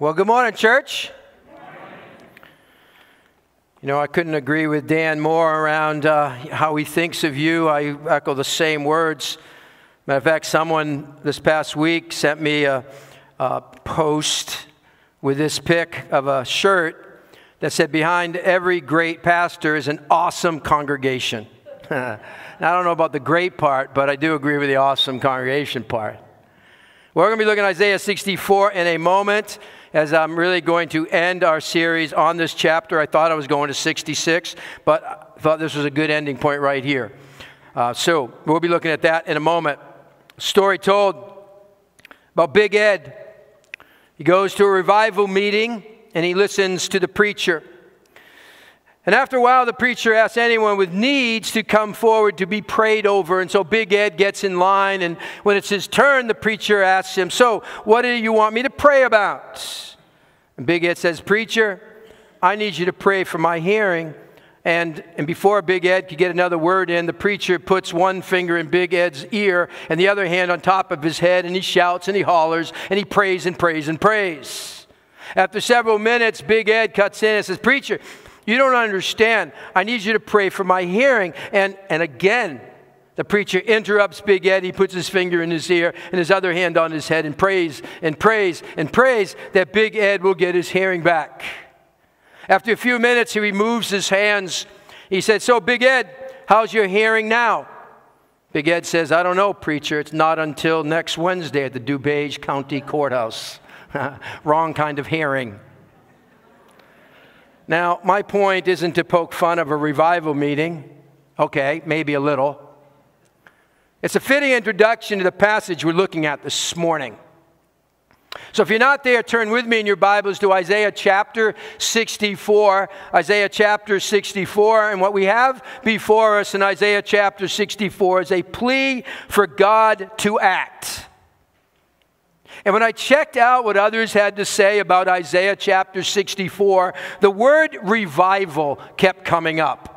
Well, good morning, church. You know, I couldn't agree with Dan more around uh, how he thinks of you. I echo the same words. Matter of fact, someone this past week sent me a, a post with this pic of a shirt that said, Behind every great pastor is an awesome congregation. I don't know about the great part, but I do agree with the awesome congregation part. We're going to be looking at Isaiah 64 in a moment as I'm really going to end our series on this chapter. I thought I was going to 66, but I thought this was a good ending point right here. Uh, so we'll be looking at that in a moment. Story told about Big Ed. He goes to a revival meeting and he listens to the preacher. And after a while, the preacher asks anyone with needs to come forward to be prayed over. And so Big Ed gets in line. And when it's his turn, the preacher asks him, So, what do you want me to pray about? And Big Ed says, Preacher, I need you to pray for my hearing. And, and before Big Ed could get another word in, the preacher puts one finger in Big Ed's ear and the other hand on top of his head, and he shouts and he hollers and he prays and prays and prays. After several minutes, Big Ed cuts in and says, Preacher, you don't understand. I need you to pray for my hearing. And, and again, the preacher interrupts Big Ed. He puts his finger in his ear and his other hand on his head and prays and prays and prays that Big Ed will get his hearing back. After a few minutes, he removes his hands. He said, So, Big Ed, how's your hearing now? Big Ed says, I don't know, preacher. It's not until next Wednesday at the DuPage County Courthouse. Wrong kind of hearing. Now, my point isn't to poke fun of a revival meeting. Okay, maybe a little. It's a fitting introduction to the passage we're looking at this morning. So, if you're not there, turn with me in your Bibles to Isaiah chapter 64. Isaiah chapter 64. And what we have before us in Isaiah chapter 64 is a plea for God to act. And when I checked out what others had to say about Isaiah chapter 64, the word revival kept coming up.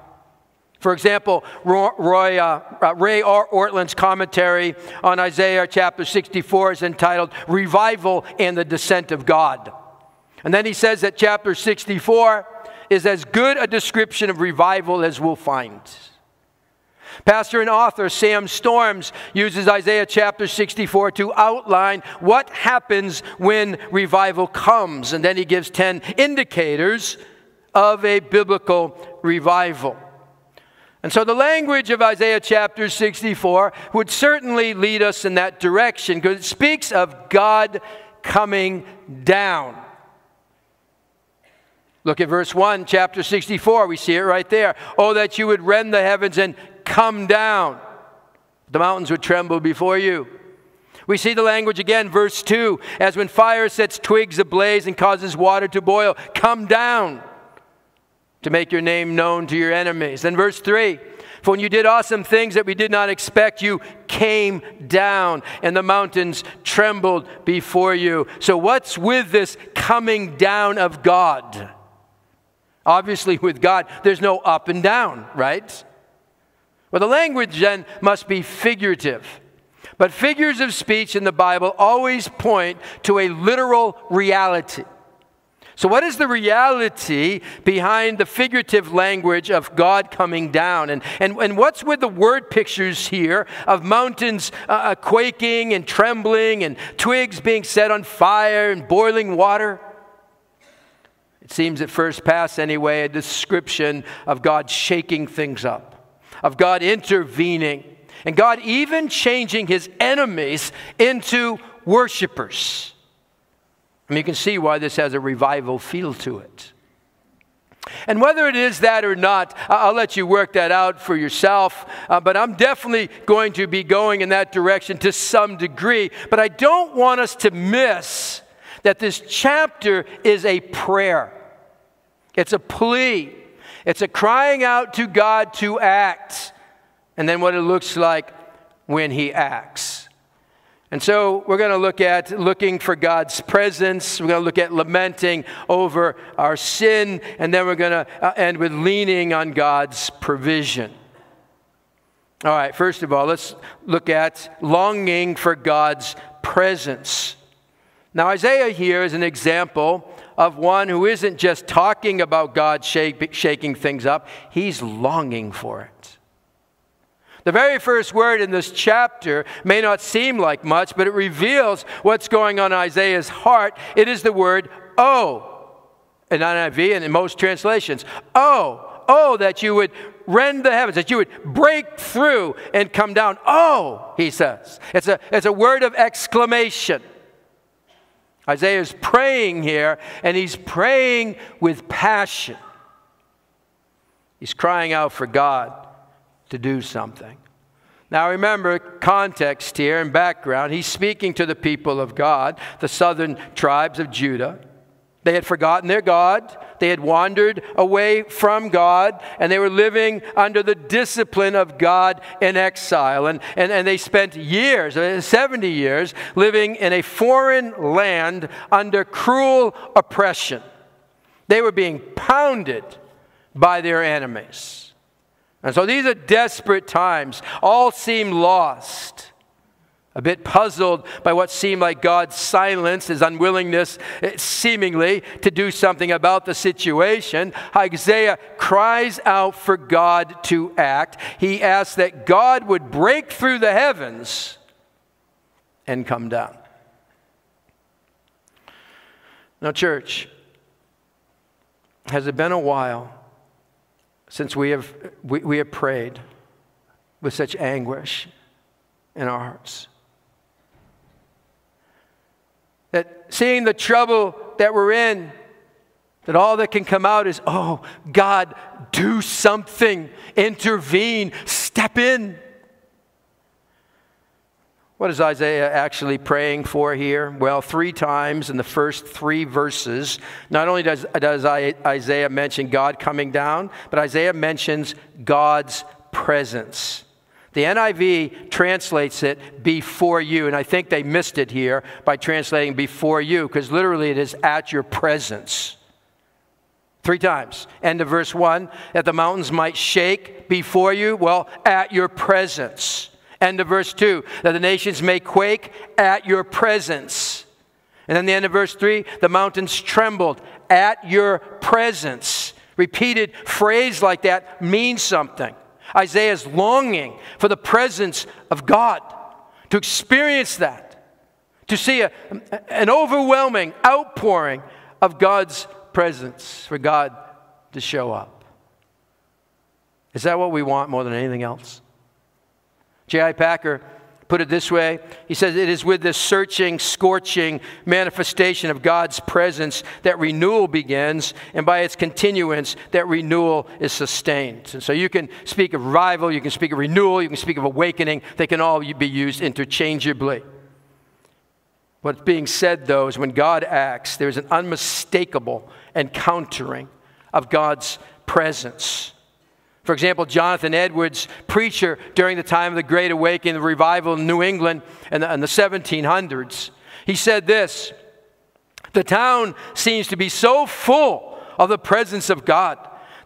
For example, Roy, uh, uh, Ray Ortlund's commentary on Isaiah chapter 64 is entitled Revival and the Descent of God. And then he says that chapter 64 is as good a description of revival as we'll find. Pastor and author Sam Storms uses Isaiah chapter 64 to outline what happens when revival comes. And then he gives 10 indicators of a biblical revival. And so the language of Isaiah chapter 64 would certainly lead us in that direction because it speaks of God coming down. Look at verse 1, chapter 64. We see it right there. Oh, that you would rend the heavens and come down. The mountains would tremble before you. We see the language again, verse 2 as when fire sets twigs ablaze and causes water to boil, come down to make your name known to your enemies. Then verse 3 for when you did awesome things that we did not expect, you came down and the mountains trembled before you. So, what's with this coming down of God? Obviously, with God, there's no up and down, right? Well, the language then must be figurative. But figures of speech in the Bible always point to a literal reality. So, what is the reality behind the figurative language of God coming down? And, and, and what's with the word pictures here of mountains uh, uh quaking and trembling and twigs being set on fire and boiling water? It seems at first pass, anyway, a description of God shaking things up of God intervening and God even changing his enemies into worshipers. Mean, you can see why this has a revival feel to it. And whether it is that or not, I'll let you work that out for yourself. Uh, but I'm definitely going to be going in that direction to some degree. But I don't want us to miss that this chapter is a prayer, it's a plea. It's a crying out to God to act, and then what it looks like when He acts. And so we're going to look at looking for God's presence. We're going to look at lamenting over our sin, and then we're going to uh, end with leaning on God's provision. All right, first of all, let's look at longing for God's presence. Now, Isaiah here is an example of one who isn't just talking about God shake, shaking things up, he's longing for it. The very first word in this chapter may not seem like much, but it reveals what's going on in Isaiah's heart. It is the word oh in NIV and in most translations. Oh, oh, that you would rend the heavens, that you would break through and come down. Oh, he says. It's a, it's a word of exclamation. Isaiah is praying here, and he's praying with passion. He's crying out for God to do something. Now remember, context here and background. He's speaking to the people of God, the southern tribes of Judah. They had forgotten their God. They had wandered away from God, and they were living under the discipline of God in exile. And, and, and they spent years, uh, 70 years, living in a foreign land under cruel oppression. They were being pounded by their enemies. And so these are desperate times. All seem lost. A bit puzzled by what seemed like God's silence, his unwillingness, eh, seemingly, to do something about the situation, Isaiah cries out for God to act. He asks that God would break through the heavens and come down. Now, church, has it been a while since we have, we, we have prayed with such anguish in our hearts? that seeing the trouble that we're in, that all that can come out is, oh, God, do something, intervene, step in. What is Isaiah actually praying for here? Well, three times in the first three verses, not only does, does Isaiah mention God coming down, but Isaiah mentions God's presence. The NIV translates it before you, and I think they missed it here by translating before you, because literally it is at your presence. Three times. End of verse 1 that the mountains might shake before you. Well, at your presence. End of verse 2 that the nations may quake at your presence. And then the end of verse 3 the mountains trembled at your presence. Repeated phrase like that means something. Isaiah's longing for the presence of God, to experience that, to see a, an overwhelming outpouring of God's presence, for God to show up. Is that what we want more than anything else? J.I. Packer put it this way He says, It is with this searching, scorching manifestation of God's presence that renewal begins, and by its continuance, that renewal is sustained. And so you can speak of revival, you can speak of renewal, you can speak of awakening. They can all be used interchangeably. What's being said, though, is when God acts, there's an unmistakable encountering of God's presence. For example, Jonathan Edwards, preacher during the time of the Great Awakening, the revival in New England in the, in the 1700s, he said this The town seems to be so full of the presence of God.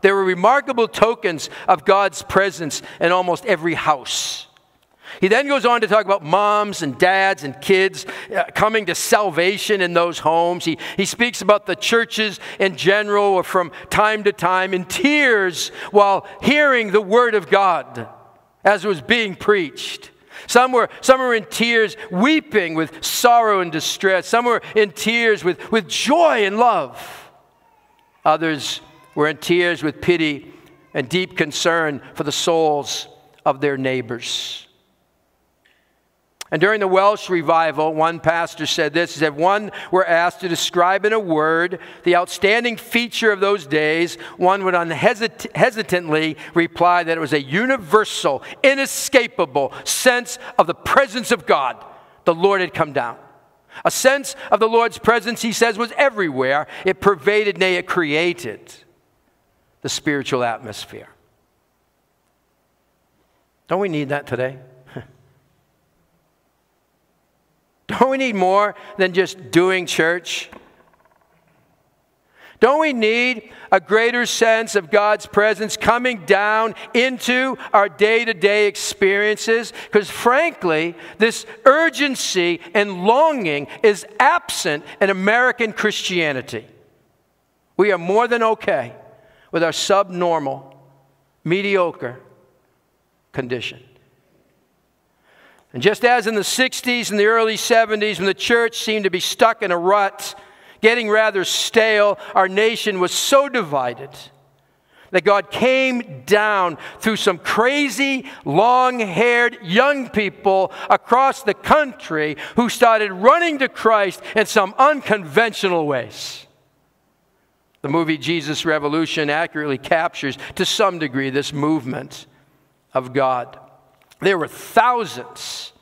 There were remarkable tokens of God's presence in almost every house. He then goes on to talk about moms and dads and kids uh, coming to salvation in those homes. He, he speaks about the churches in general or from time to time in tears while hearing the word of God as it was being preached. Some were, some were in tears, weeping with sorrow and distress. Some were in tears with, with joy and love. Others were in tears with pity and deep concern for the souls of their neighbors. And during the Welsh revival, one pastor said this He said, One were asked to describe in a word the outstanding feature of those days, one would unhesitantly reply that it was a universal, inescapable sense of the presence of God. The Lord had come down. A sense of the Lord's presence, he says, was everywhere. It pervaded, nay, it created the spiritual atmosphere. Don't we need that today? Don't we need more than just doing church? Don't we need a greater sense of God's presence coming down into our day to day experiences? Because frankly, this urgency and longing is absent in American Christianity. We are more than okay with our subnormal, mediocre condition. And just as in the 60s and the early 70s, when the church seemed to be stuck in a rut, getting rather stale, our nation was so divided that God came down through some crazy, long haired young people across the country who started running to Christ in some unconventional ways. The movie Jesus Revolution accurately captures, to some degree, this movement of God. There were thousands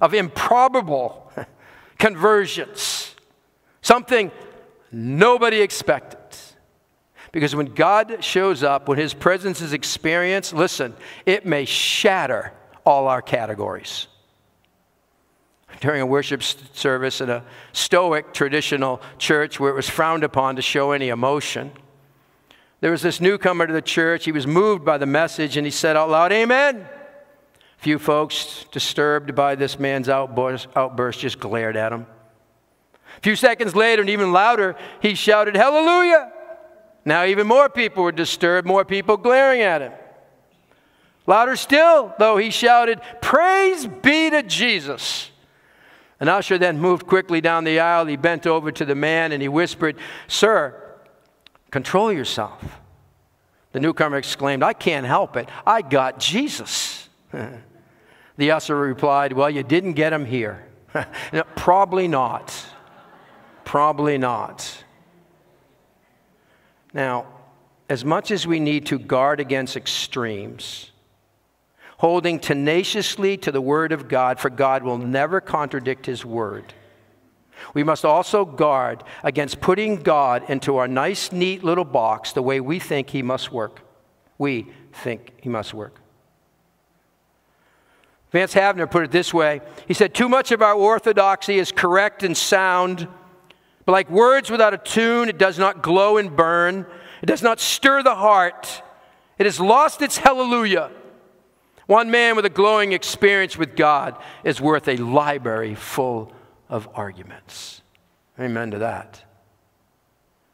of improbable conversions Something nobody expected. Because when God shows up, when His presence is experienced, listen, it may shatter all our categories. During a worship service in a Stoic traditional church where it was frowned upon to show any emotion, there was this newcomer to the church. He was moved by the message and he said out loud, Amen. Few folks disturbed by this man's outburst, outburst just glared at him. A few seconds later, and even louder, he shouted, Hallelujah! Now, even more people were disturbed, more people glaring at him. Louder still, though, he shouted, Praise be to Jesus! An usher then moved quickly down the aisle. He bent over to the man and he whispered, Sir, control yourself. The newcomer exclaimed, I can't help it. I got Jesus. the usher replied, Well, you didn't get him here. Probably not. Probably not. Now, as much as we need to guard against extremes, holding tenaciously to the Word of God, for God will never contradict His Word. We must also guard against putting God into our nice, neat little box the way we think He must work. We think He must work. Vance Havner put it this way He said, Too much of our orthodoxy is correct and sound but like words without a tune, it does not glow and burn, it does not stir the heart. It has lost its hallelujah. One man with a glowing experience with God is worth a library full of arguments. Amen to that.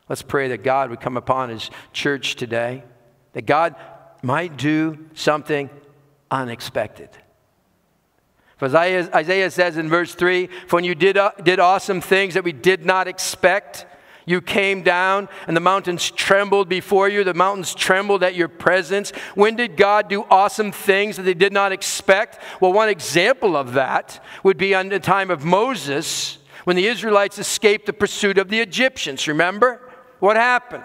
Let's pray that God would come upon his church today, that God might do something unexpected. Isaiah, Isaiah says in verse 3 For when you did, uh, did awesome things that we did not expect, you came down and the mountains trembled before you. The mountains trembled at your presence. When did God do awesome things that they did not expect? Well, one example of that would be on the time of Moses when the Israelites escaped the pursuit of the Egyptians. Remember? What happened?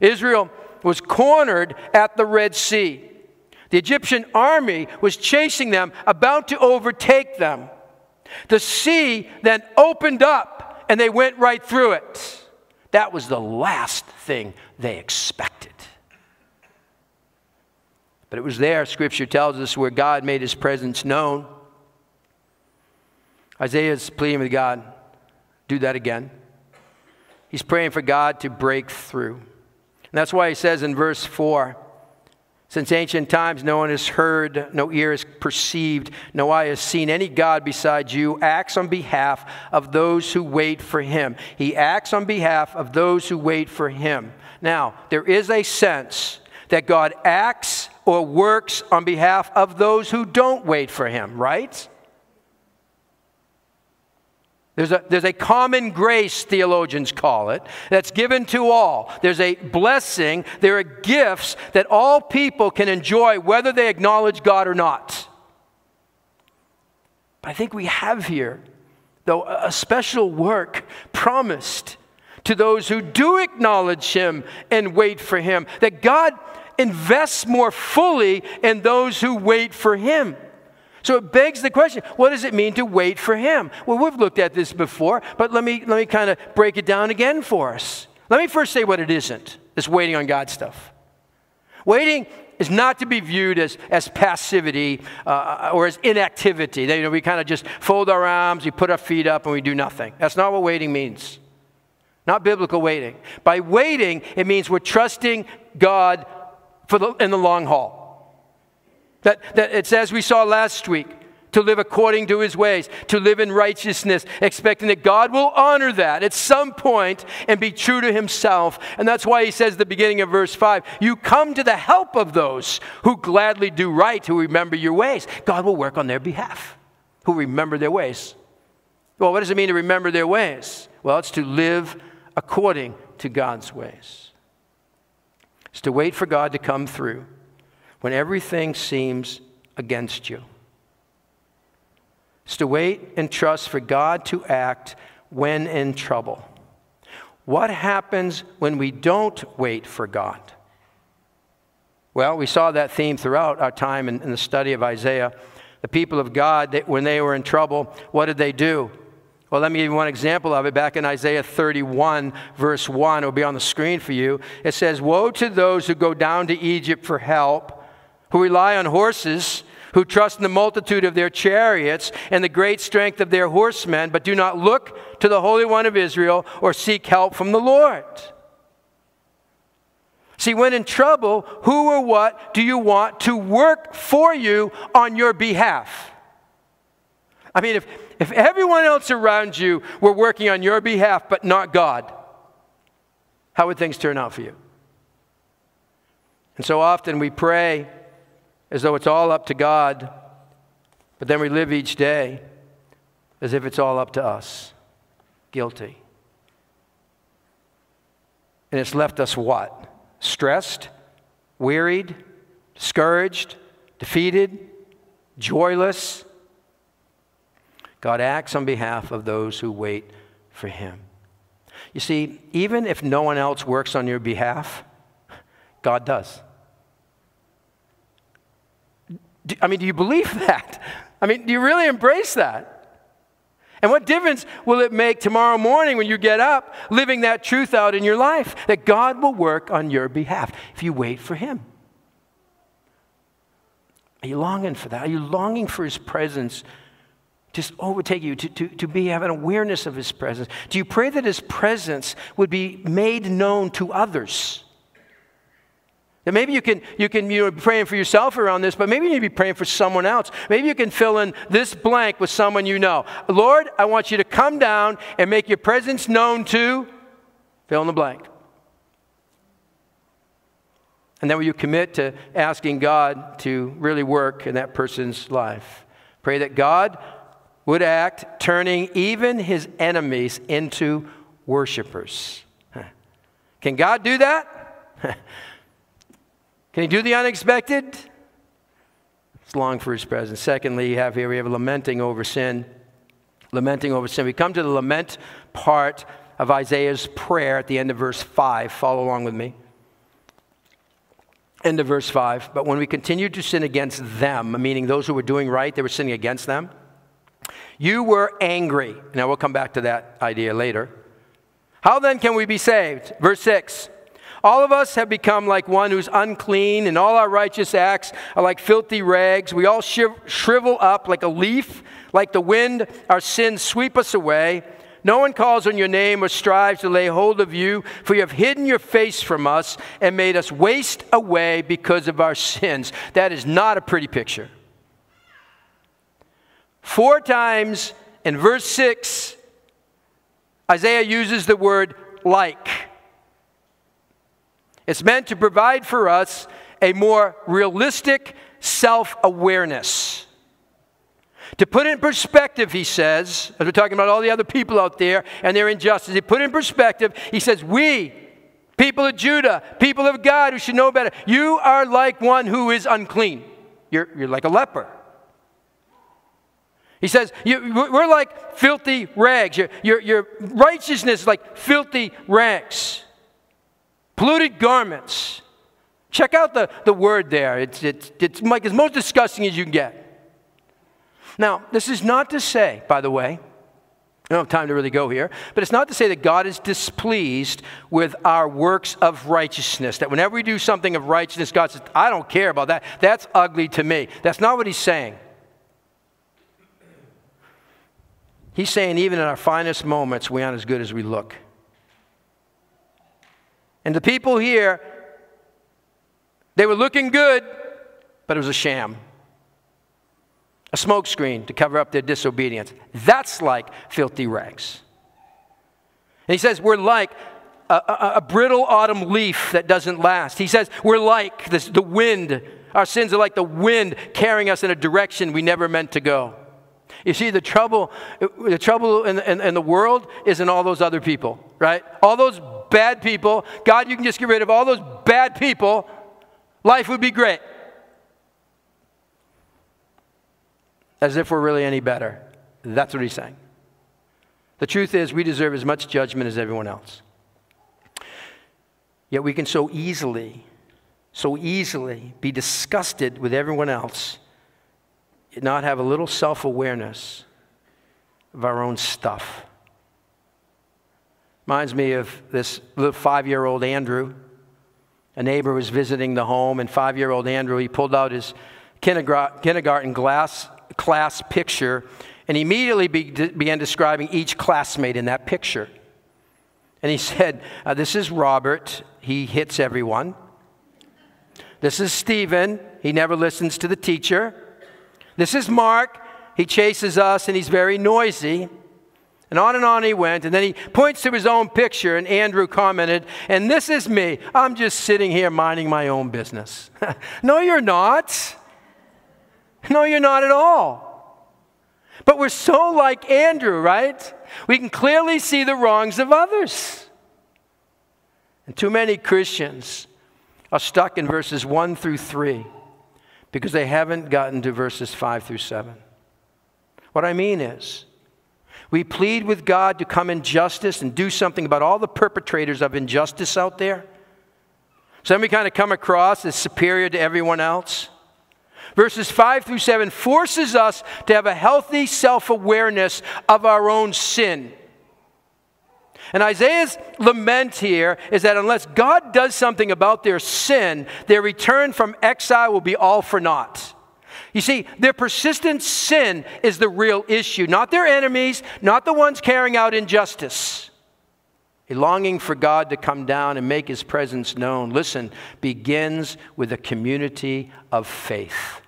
Israel was cornered at the Red Sea. The Egyptian army was chasing them, about to overtake them. The sea then opened up and they went right through it. That was the last thing they expected. But it was there, Scripture tells us, where God made his presence known. Isaiah's pleading with God, do that again. He's praying for God to break through. And that's why he says in verse 4 since ancient times, no one has heard, no ear has perceived, no eye has seen any God besides you acts on behalf of those who wait for him. He acts on behalf of those who wait for him. Now, there is a sense that God acts or works on behalf of those who don't wait for him, right? There's a, there's a common grace, theologians call it, that's given to all. There's a blessing, there are gifts that all people can enjoy whether they acknowledge God or not. But I think we have here, though, a special work promised to those who do acknowledge Him and wait for Him, that God invests more fully in those who wait for Him. So it begs the question what does it mean to wait for Him? Well, we've looked at this before, but let me, let me kind of break it down again for us. Let me first say what it isn't this waiting on God stuff. Waiting is not to be viewed as, as passivity uh, or as inactivity. You know, we kind of just fold our arms, we put our feet up, and we do nothing. That's not what waiting means. not biblical waiting. By waiting, it means we're trusting God for the, in the long haul. That, that it's as we saw last week to live according to his ways, to live in righteousness, expecting that God will honor that at some point and be true to himself. And that's why he says the beginning of verse 5 You come to the help of those who gladly do right, who remember your ways. God will work on their behalf, who remember their ways. Well, what does it mean to remember their ways? Well, it's to live according to God's ways. It's to wait for God to come through when everything seems against you. It's to wait and trust for God to act when in trouble. What happens when we don't wait for God? Well, we saw that theme throughout our time in, in the study of Isaiah. The people of God, they, when they were in trouble, what did they do? Well, let me give you one example of it. Back in Isaiah 31, verse 1, it'll be on the screen for you. It says, Woe to those who go down to Egypt for help, who rely on horses, who trust in the multitude of their chariots and the great strength of their horsemen, but do not look to the Holy One of Israel or seek help from the Lord. See, when in trouble, who or what do you want to work for you on your behalf? I mean, if, if everyone else around you were working on your behalf but not God, how would things turn out for you? And so often we pray as though it's all up to God, but then we live each day as if it's all up to us. Guilty. And it's left us what? Stressed, wearied, discouraged, defeated, joyless God acts on behalf of those who wait for Him. You see, even if no one else works on your behalf, God does. I mean, do you believe that? I mean, do you really embrace that? And what difference will it make tomorrow morning when you get up living that truth out in your life? That God will work on your behalf if you wait for Him. Are you longing for that? Are you longing for His presence just overtake you, to, to, to be have an awareness of his presence? Do you pray that his presence would be made known to others? That maybe you can, you can you know, be praying for yourself around this, but maybe you need to be praying for someone else. Maybe you can fill in this blank with someone you know. Lord, I want you to come down and make your presence known to fill in the blank. And then will you commit to asking God to really work in that person's life? Pray that God would act, turning even his enemies into worshipers. Can God do that? Can he do the unexpected? It's long for his presence. Secondly, you have here we have lamenting over sin. Lamenting over sin. We come to the lament part of Isaiah's prayer at the end of verse 5. Follow along with me. End of verse 5. But when we continued to sin against them, meaning those who were doing right, they were sinning against them you were angry. Now we'll come back to that idea later. How then can we be saved? Verse 6. All of us have become like one who's unclean, and all our righteous acts are like filthy rags. We all shrivel up like a leaf, like the wind. Our sins sweep us away. No one calls on your name or strives to lay hold of you, for you have hidden your face from us and made us waste away because of our sins. That is not a pretty picture. Four times in verse 6, Isaiah uses the word like. It's meant to provide for us a more realistic self awareness. To put in perspective, he says, as we're talking about all the other people out there and their injustice, he put in perspective, he says, We, people of Judah, people of God who should know better, you are like one who is unclean. You're, you're like a leper. He says, We're like filthy rags. Your, your, your righteousness is like filthy rags, polluted garments. Check out the, the word there. It's, it's, it's like as most disgusting as you can get. Now, this is not to say, by the way, I don't have time to really go here, but it's not to say that God is displeased with our works of righteousness. That whenever we do something of righteousness, God says, I don't care about that. That's ugly to me. That's not what he's saying. He's saying, even in our finest moments, we aren't as good as we look. And the people here, they were looking good, but it was a sham. A smokescreen to cover up their disobedience. That's like filthy rags. And he says, We're like a, a, a brittle autumn leaf that doesn't last. He says, We're like this, the wind. Our sins are like the wind carrying us in a direction we never meant to go. You see, the trouble, the trouble in, in, in, the world is in all those other people, right? All those bad people. God, you can just get rid of all those bad people. Life would be great. As if we're really any better. That's what he's saying. The truth is, we deserve as much judgment as everyone else. Yet we can so easily, so easily be disgusted with everyone else not have a little self awareness of our own stuff. Reminds me of this little five year old Andrew. A neighbor was visiting the home, and five year old Andrew, he pulled out his kindergarten glass, class picture and he immediately be, began describing each classmate in that picture. And he said, uh, This is Robert, he hits everyone. This is Stephen, he never listens to the teacher. This is Mark. He chases us and he's very noisy. And on and on he went. And then he points to his own picture, and Andrew commented, And this is me. I'm just sitting here minding my own business. no, you're not. No, you're not at all. But we're so like Andrew, right? We can clearly see the wrongs of others. And too many Christians are stuck in verses 1 through 3 because they haven't gotten to verses 5 through 7. What I mean is, we plead with God to come in justice and do something about all the perpetrators of injustice out there. So then we kind of come across as superior to everyone else. Verses 5 through 7 forces us to have a healthy self awareness of our own sin. And Isaiah's lament here is that unless God does something about their sin, their return from exile will be all for naught. You see, their persistent sin is the real issue, not their enemies, not the ones carrying out injustice. A longing for God to come down and make his presence known, listen, begins with a community of faith.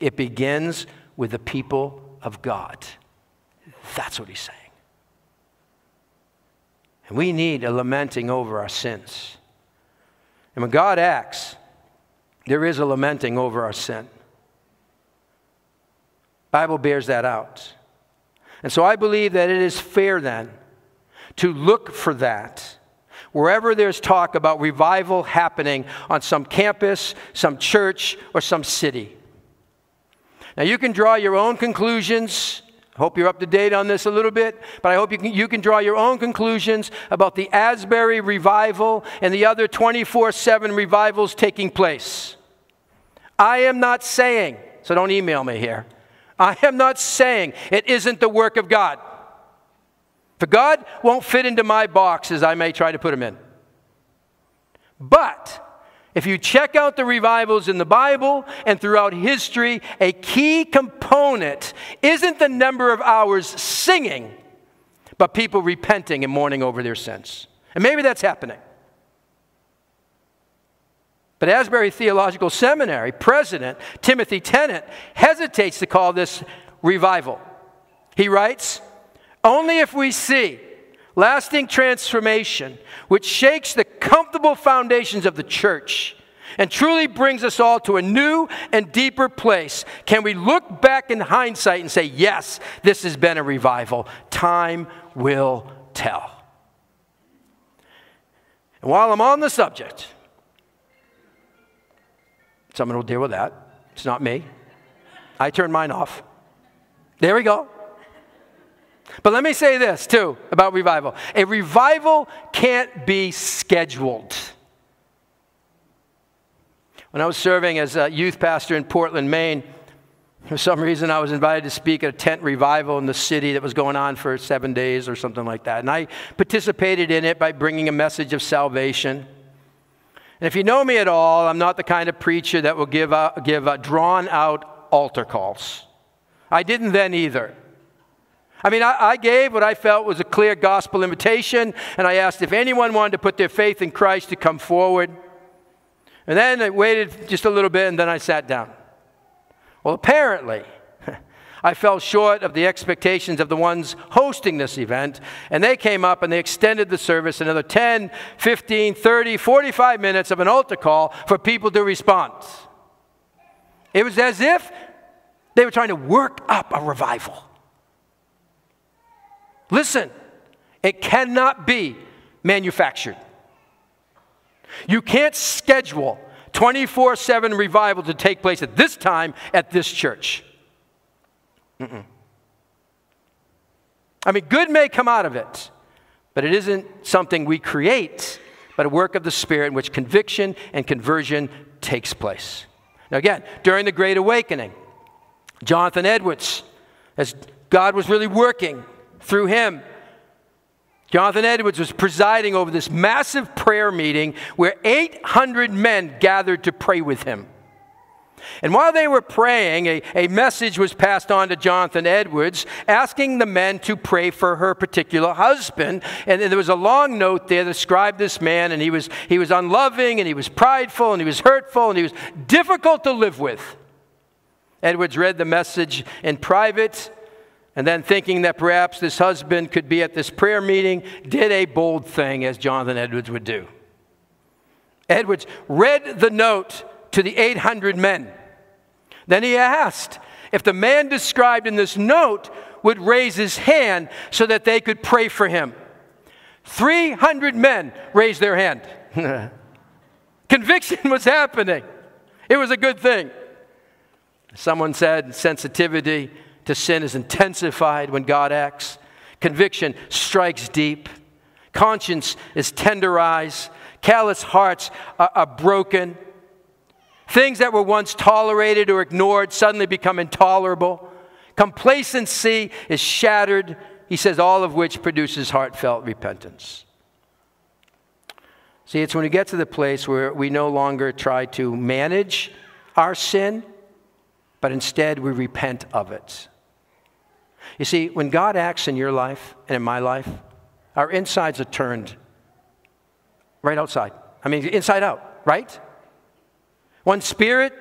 It begins with the people of God. That's what he's saying. And we need a lamenting over our sins. And when God acts, there is a lamenting over our sin. Bible bears that out. And so I believe that it is fair then to look for that. Wherever there's talk about revival happening on some campus, some church, or some city. Now, you can draw your own conclusions I hope you're up to date on this a little bit, but I hope you can, you can draw your own conclusions about the Asbury revival and the other 24 7 revivals taking place. I am not saying, so don't email me here, I am not saying it isn't the work of God. For God won't fit into my boxes, I may try to put him in. But if you check out the revivals in the Bible and throughout history, a key component isn't the number of hours singing, but people repenting and mourning over their sins. And maybe that's happening. But Asbury Theological Seminary president Timothy Tennent hesitates to call this revival. He writes, Only if we see lasting transformation, which shakes the comfortable foundations of the church and truly brings us all to a new and deeper place. Can we look back in hindsight and say, yes, this has been a revival? Time will tell. And while I'm on the subject, someone will deal with that. It's not me. I turn mine off. There we go. But let me say this too about revival a revival can't be scheduled. When I was serving as a youth pastor in Portland, Maine, for some reason I was invited to speak at a tent revival in the city that was going on for seven days or something like that. And I participated in it by bringing a message of salvation. And if you know me at all, I'm not the kind of preacher that will give, a, give a drawn out altar calls. I didn't then either. I mean, I, I, gave what I felt was a clear gospel invitation, and I asked if anyone wanted to put their faith in Christ to come forward. And then I waited just a little bit, and then I sat down. Well, apparently, I fell short of the expectations of the ones hosting this event, and they came up and they extended the service another 10, 15, 30, 45 minutes of an altar call for people to respond. It was as if they were trying to work up a revival. Listen, it cannot be manufactured. You can't schedule 24 7 revival to take place at this time at this church. Mm-mm. I mean, good may come out of it, but it isn't something we create, but a work of the Spirit in which conviction and conversion takes place. Now, again, during the Great Awakening, Jonathan Edwards, as God was really working through him, Jonathan Edwards was presiding over this massive prayer meeting where 800 men gathered to pray with him. And while they were praying, a, a message was passed on to Jonathan Edwards asking the men to pray for her particular husband. And there was a long note there that described this man, and he was, he was unloving, and he was prideful, and he was hurtful, and he was difficult to live with. Edwards read the message in private, and then thinking that perhaps this husband could be at this prayer meeting, did a bold thing, as Jonathan Edwards would do. Edwards read the note to the 800 men. Then he asked if the man described in this note would raise his hand so that they could pray for him. 300 men raised their hand. Conviction was happening. It was a good thing. Someone said sensitivity to sin is intensified when God acts. Conviction strikes deep. Conscience is tenderized. Callous hearts are, are broken. Things that were once tolerated or ignored suddenly become intolerable. Complacency is shattered, he says, all of which produces heartfelt repentance. See, it's when we get to the place where we no longer try to manage our sin, but instead we repent of it. You see, when God acts in your life and in my life, our insides are turned right outside. I mean, inside out, right? One spirit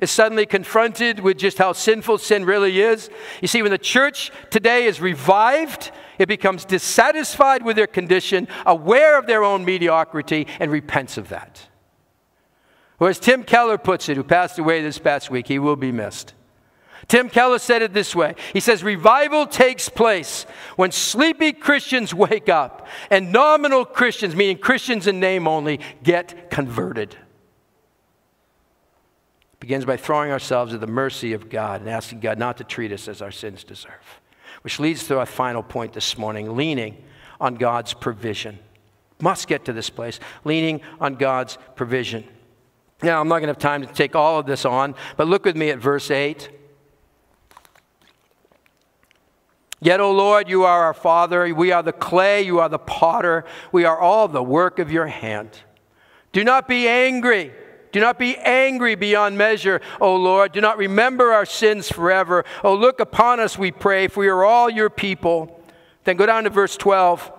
is suddenly confronted with just how sinful sin really is. You see, when the church today is revived, it becomes dissatisfied with their condition, aware of their own mediocrity, and repents of that. Or as Tim Keller puts it, who passed away this past week, he will be missed. Tim Keller said it this way He says, Revival takes place when sleepy Christians wake up and nominal Christians, meaning Christians in name only, get converted begins by throwing ourselves at the mercy of God and asking God not to treat us as our sins deserve. Which leads to our final point this morning leaning on God's provision. Must get to this place, leaning on God's provision. Now, I'm not going to have time to take all of this on, but look with me at verse 8. Yet, O Lord, you are our Father. We are the clay, you are the potter. We are all the work of your hand. Do not be angry do not be angry beyond measure, O Lord. Do not remember our sins forever. Oh, look upon us, we pray, for we are all your people. Then go down to verse 12.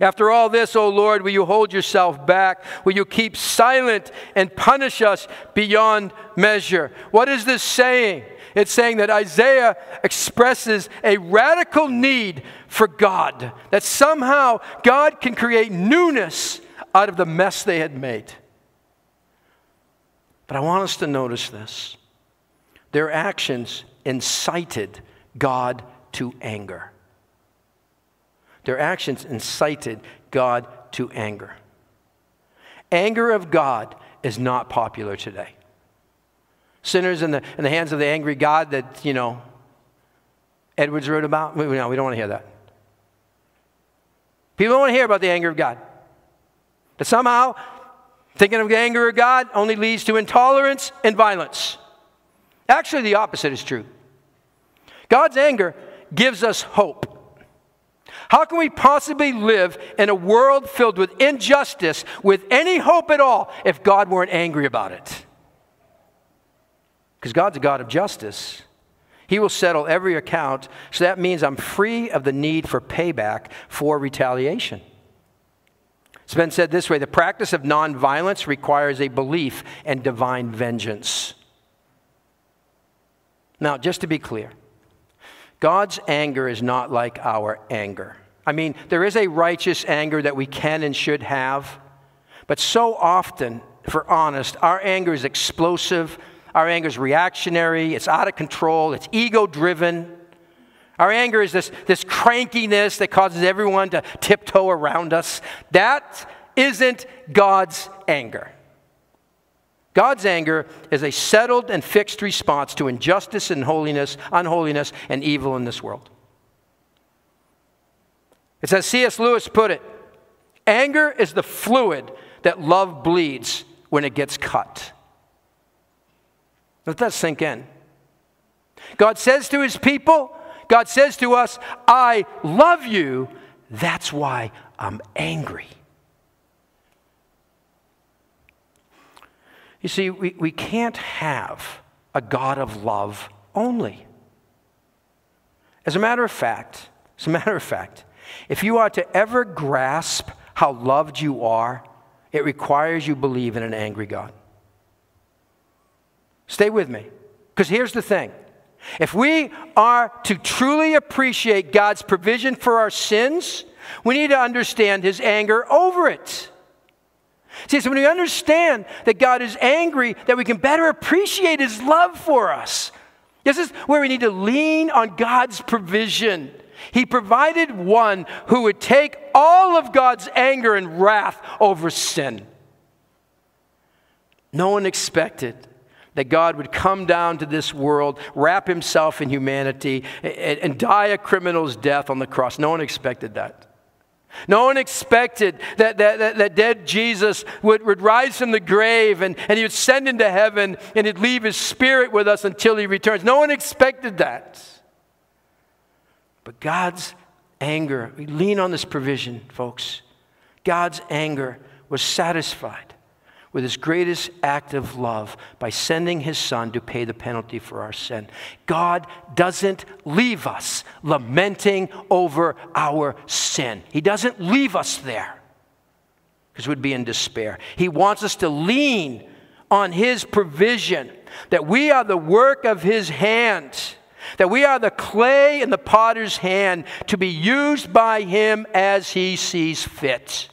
After all this, O Lord, will you hold yourself back? Will you keep silent and punish us beyond measure? What is this saying? It's saying that Isaiah expresses a radical need for God, that somehow God can create newness out of the mess they had made. But I want us to notice this their actions incited God to anger. Their actions incited God to anger. Anger of God is not popular today. Sinners in the, in the hands of the angry God that, you know, Edwards wrote about. No, we don't want to hear that. People don't want to hear about the anger of God. That somehow Thinking of the anger of God only leads to intolerance and violence. Actually, the opposite is true. God's anger gives us hope. How can we possibly live in a world filled with injustice with any hope at all if God weren't angry about it? Because God's a God of justice. He will settle every account, so that means I'm free of the need for payback for retaliation. It's been said this way the practice of nonviolence requires a belief in divine vengeance. Now, just to be clear, God's anger is not like our anger. I mean, there is a righteous anger that we can and should have, but so often, for honest, our anger is explosive, our anger is reactionary, it's out of control, it's ego driven. Our anger is this, this crankiness that causes everyone to tiptoe around us. That isn't God's anger. God's anger is a settled and fixed response to injustice and holiness, unholiness, and evil in this world. It's as C.S. Lewis put it anger is the fluid that love bleeds when it gets cut. Let that sink in. God says to his people, God says to us, I love you. That's why I'm angry. You see, we, we can't have a God of love only. As a matter of fact, as a matter of fact, if you are to ever grasp how loved you are, it requires you believe in an angry God. Stay with me, because here's the thing if we are to truly appreciate God's provision for our sins, we need to understand his anger over it. See, so when we understand that God is angry, that we can better appreciate his love for us. This is where we need to lean on God's provision. He provided one who would take all of God's anger and wrath over sin. No one expected that God would come down to this world, wrap himself in humanity, and, and die a criminal's death on the cross. No one expected that. No one expected that, that, that, that, dead Jesus would, would rise from the grave and, and he would send into heaven and he'd leave his spirit with us until he returns. No one expected that. But God's anger, we lean on this provision, folks. God's anger was satisfied with his greatest act of love by sending his son to pay the penalty for our sin. God doesn't leave us lamenting over our sin, he doesn't leave us there because we'd be in despair. He wants us to lean on his provision, that we are the work of his hand. That we are the clay in the potter's hand to be used by him as he sees fit.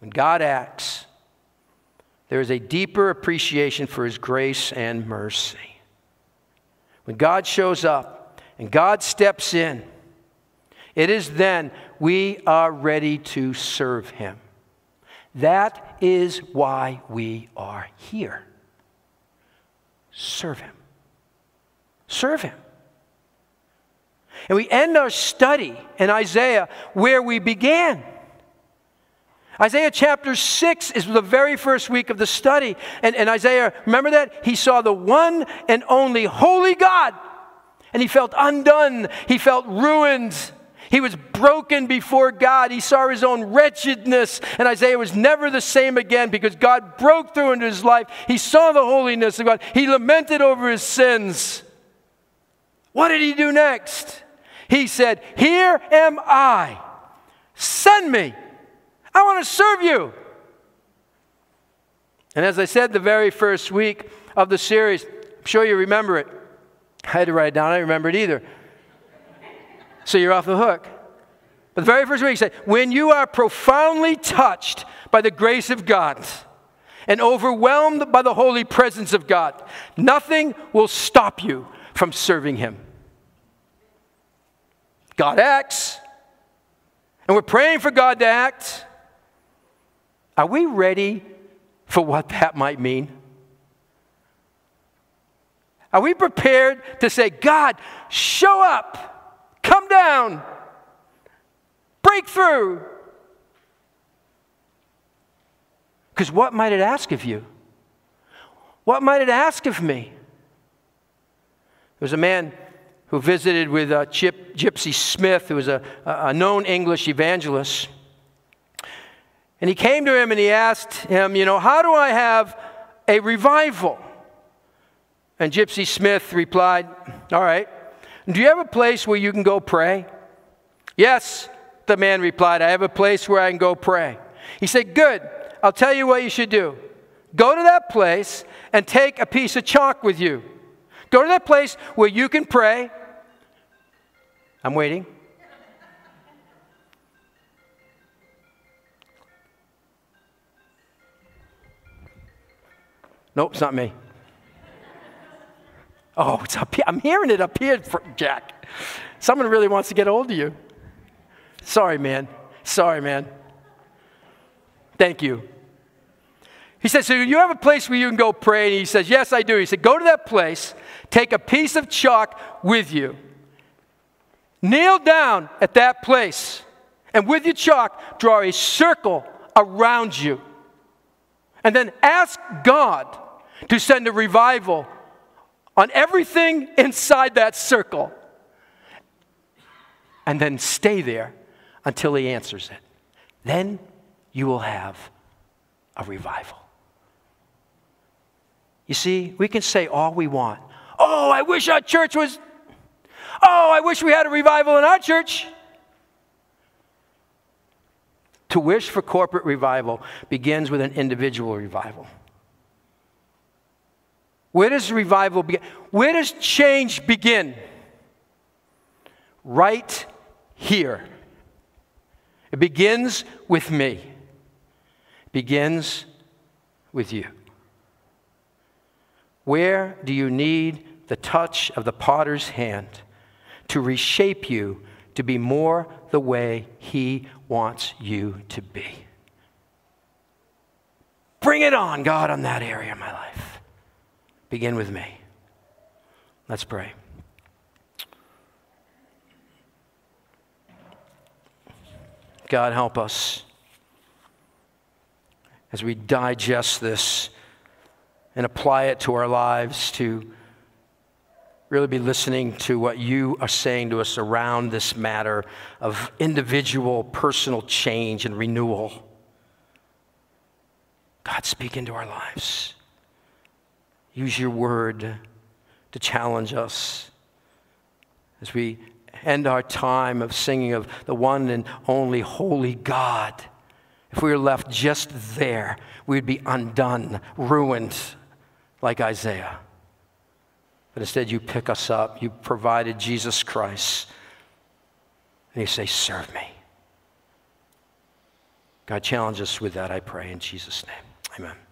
When God acts, there is a deeper appreciation for His grace and mercy. When God shows up and God steps in, it is then we are ready to serve Him. That is why we are here. Serve Him. Serve Him. And we end our study in Isaiah where we began. Isaiah chapter 6 is the very first week of the study. And, and Isaiah, remember that? He saw the one and only holy God. And he felt undone. He felt ruined. He was broken before God. He saw his own wretchedness. And Isaiah was never the same again because God broke through into his life. He saw the holiness of God. He lamented over his sins. What did he do next? He said, Here am I. Send me. I want to serve you. And as I said the very first week of the series, I'm sure you remember it. I had to write it down, I don't remember it either. So you're off the hook. But the very first week, he said, when you are profoundly touched by the grace of God and overwhelmed by the holy presence of God, nothing will stop you from serving Him. God acts, and we're praying for God to act. Are we ready for what that might mean? Are we prepared to say, God, show up, come down, break through? Because what might it ask of you? What might it ask of me? There was a man who visited with uh, Chip, Gypsy Smith, who was a, a known English evangelist. And he came to him and he asked him, You know, how do I have a revival? And Gypsy Smith replied, All right. Do you have a place where you can go pray? Yes, the man replied, I have a place where I can go pray. He said, Good. I'll tell you what you should do. Go to that place and take a piece of chalk with you. Go to that place where you can pray. I'm waiting. Nope, it's not me. Oh, it's up here. I'm hearing it up here, Jack. Someone really wants to get hold of you. Sorry, man. Sorry, man. Thank you. He says, So you have a place where you can go pray? And he says, Yes, I do. He said, Go to that place, take a piece of chalk with you, kneel down at that place, and with your chalk, draw a circle around you. And then ask God to send a revival on everything inside that circle. And then stay there until He answers it. Then you will have a revival. You see, we can say all we want. Oh, I wish our church was. Oh, I wish we had a revival in our church. To wish for corporate revival begins with an individual revival. Where does revival begin? Where does change begin? Right here. It begins with me. It begins with you. Where do you need the touch of the potter's hand to reshape you to be more the way he wants you to be? Bring it on, God, on that area of my life. Begin with me. Let's pray. God, help us as we digest this and apply it to our lives to really be listening to what you are saying to us around this matter of individual personal change and renewal. God, speak into our lives. Use your word to challenge us as we end our time of singing of the one and only holy God. If we were left just there, we'd be undone, ruined, like Isaiah. But instead, you pick us up. You provided Jesus Christ. And you say, Serve me. God, challenge us with that, I pray, in Jesus' name. Amen.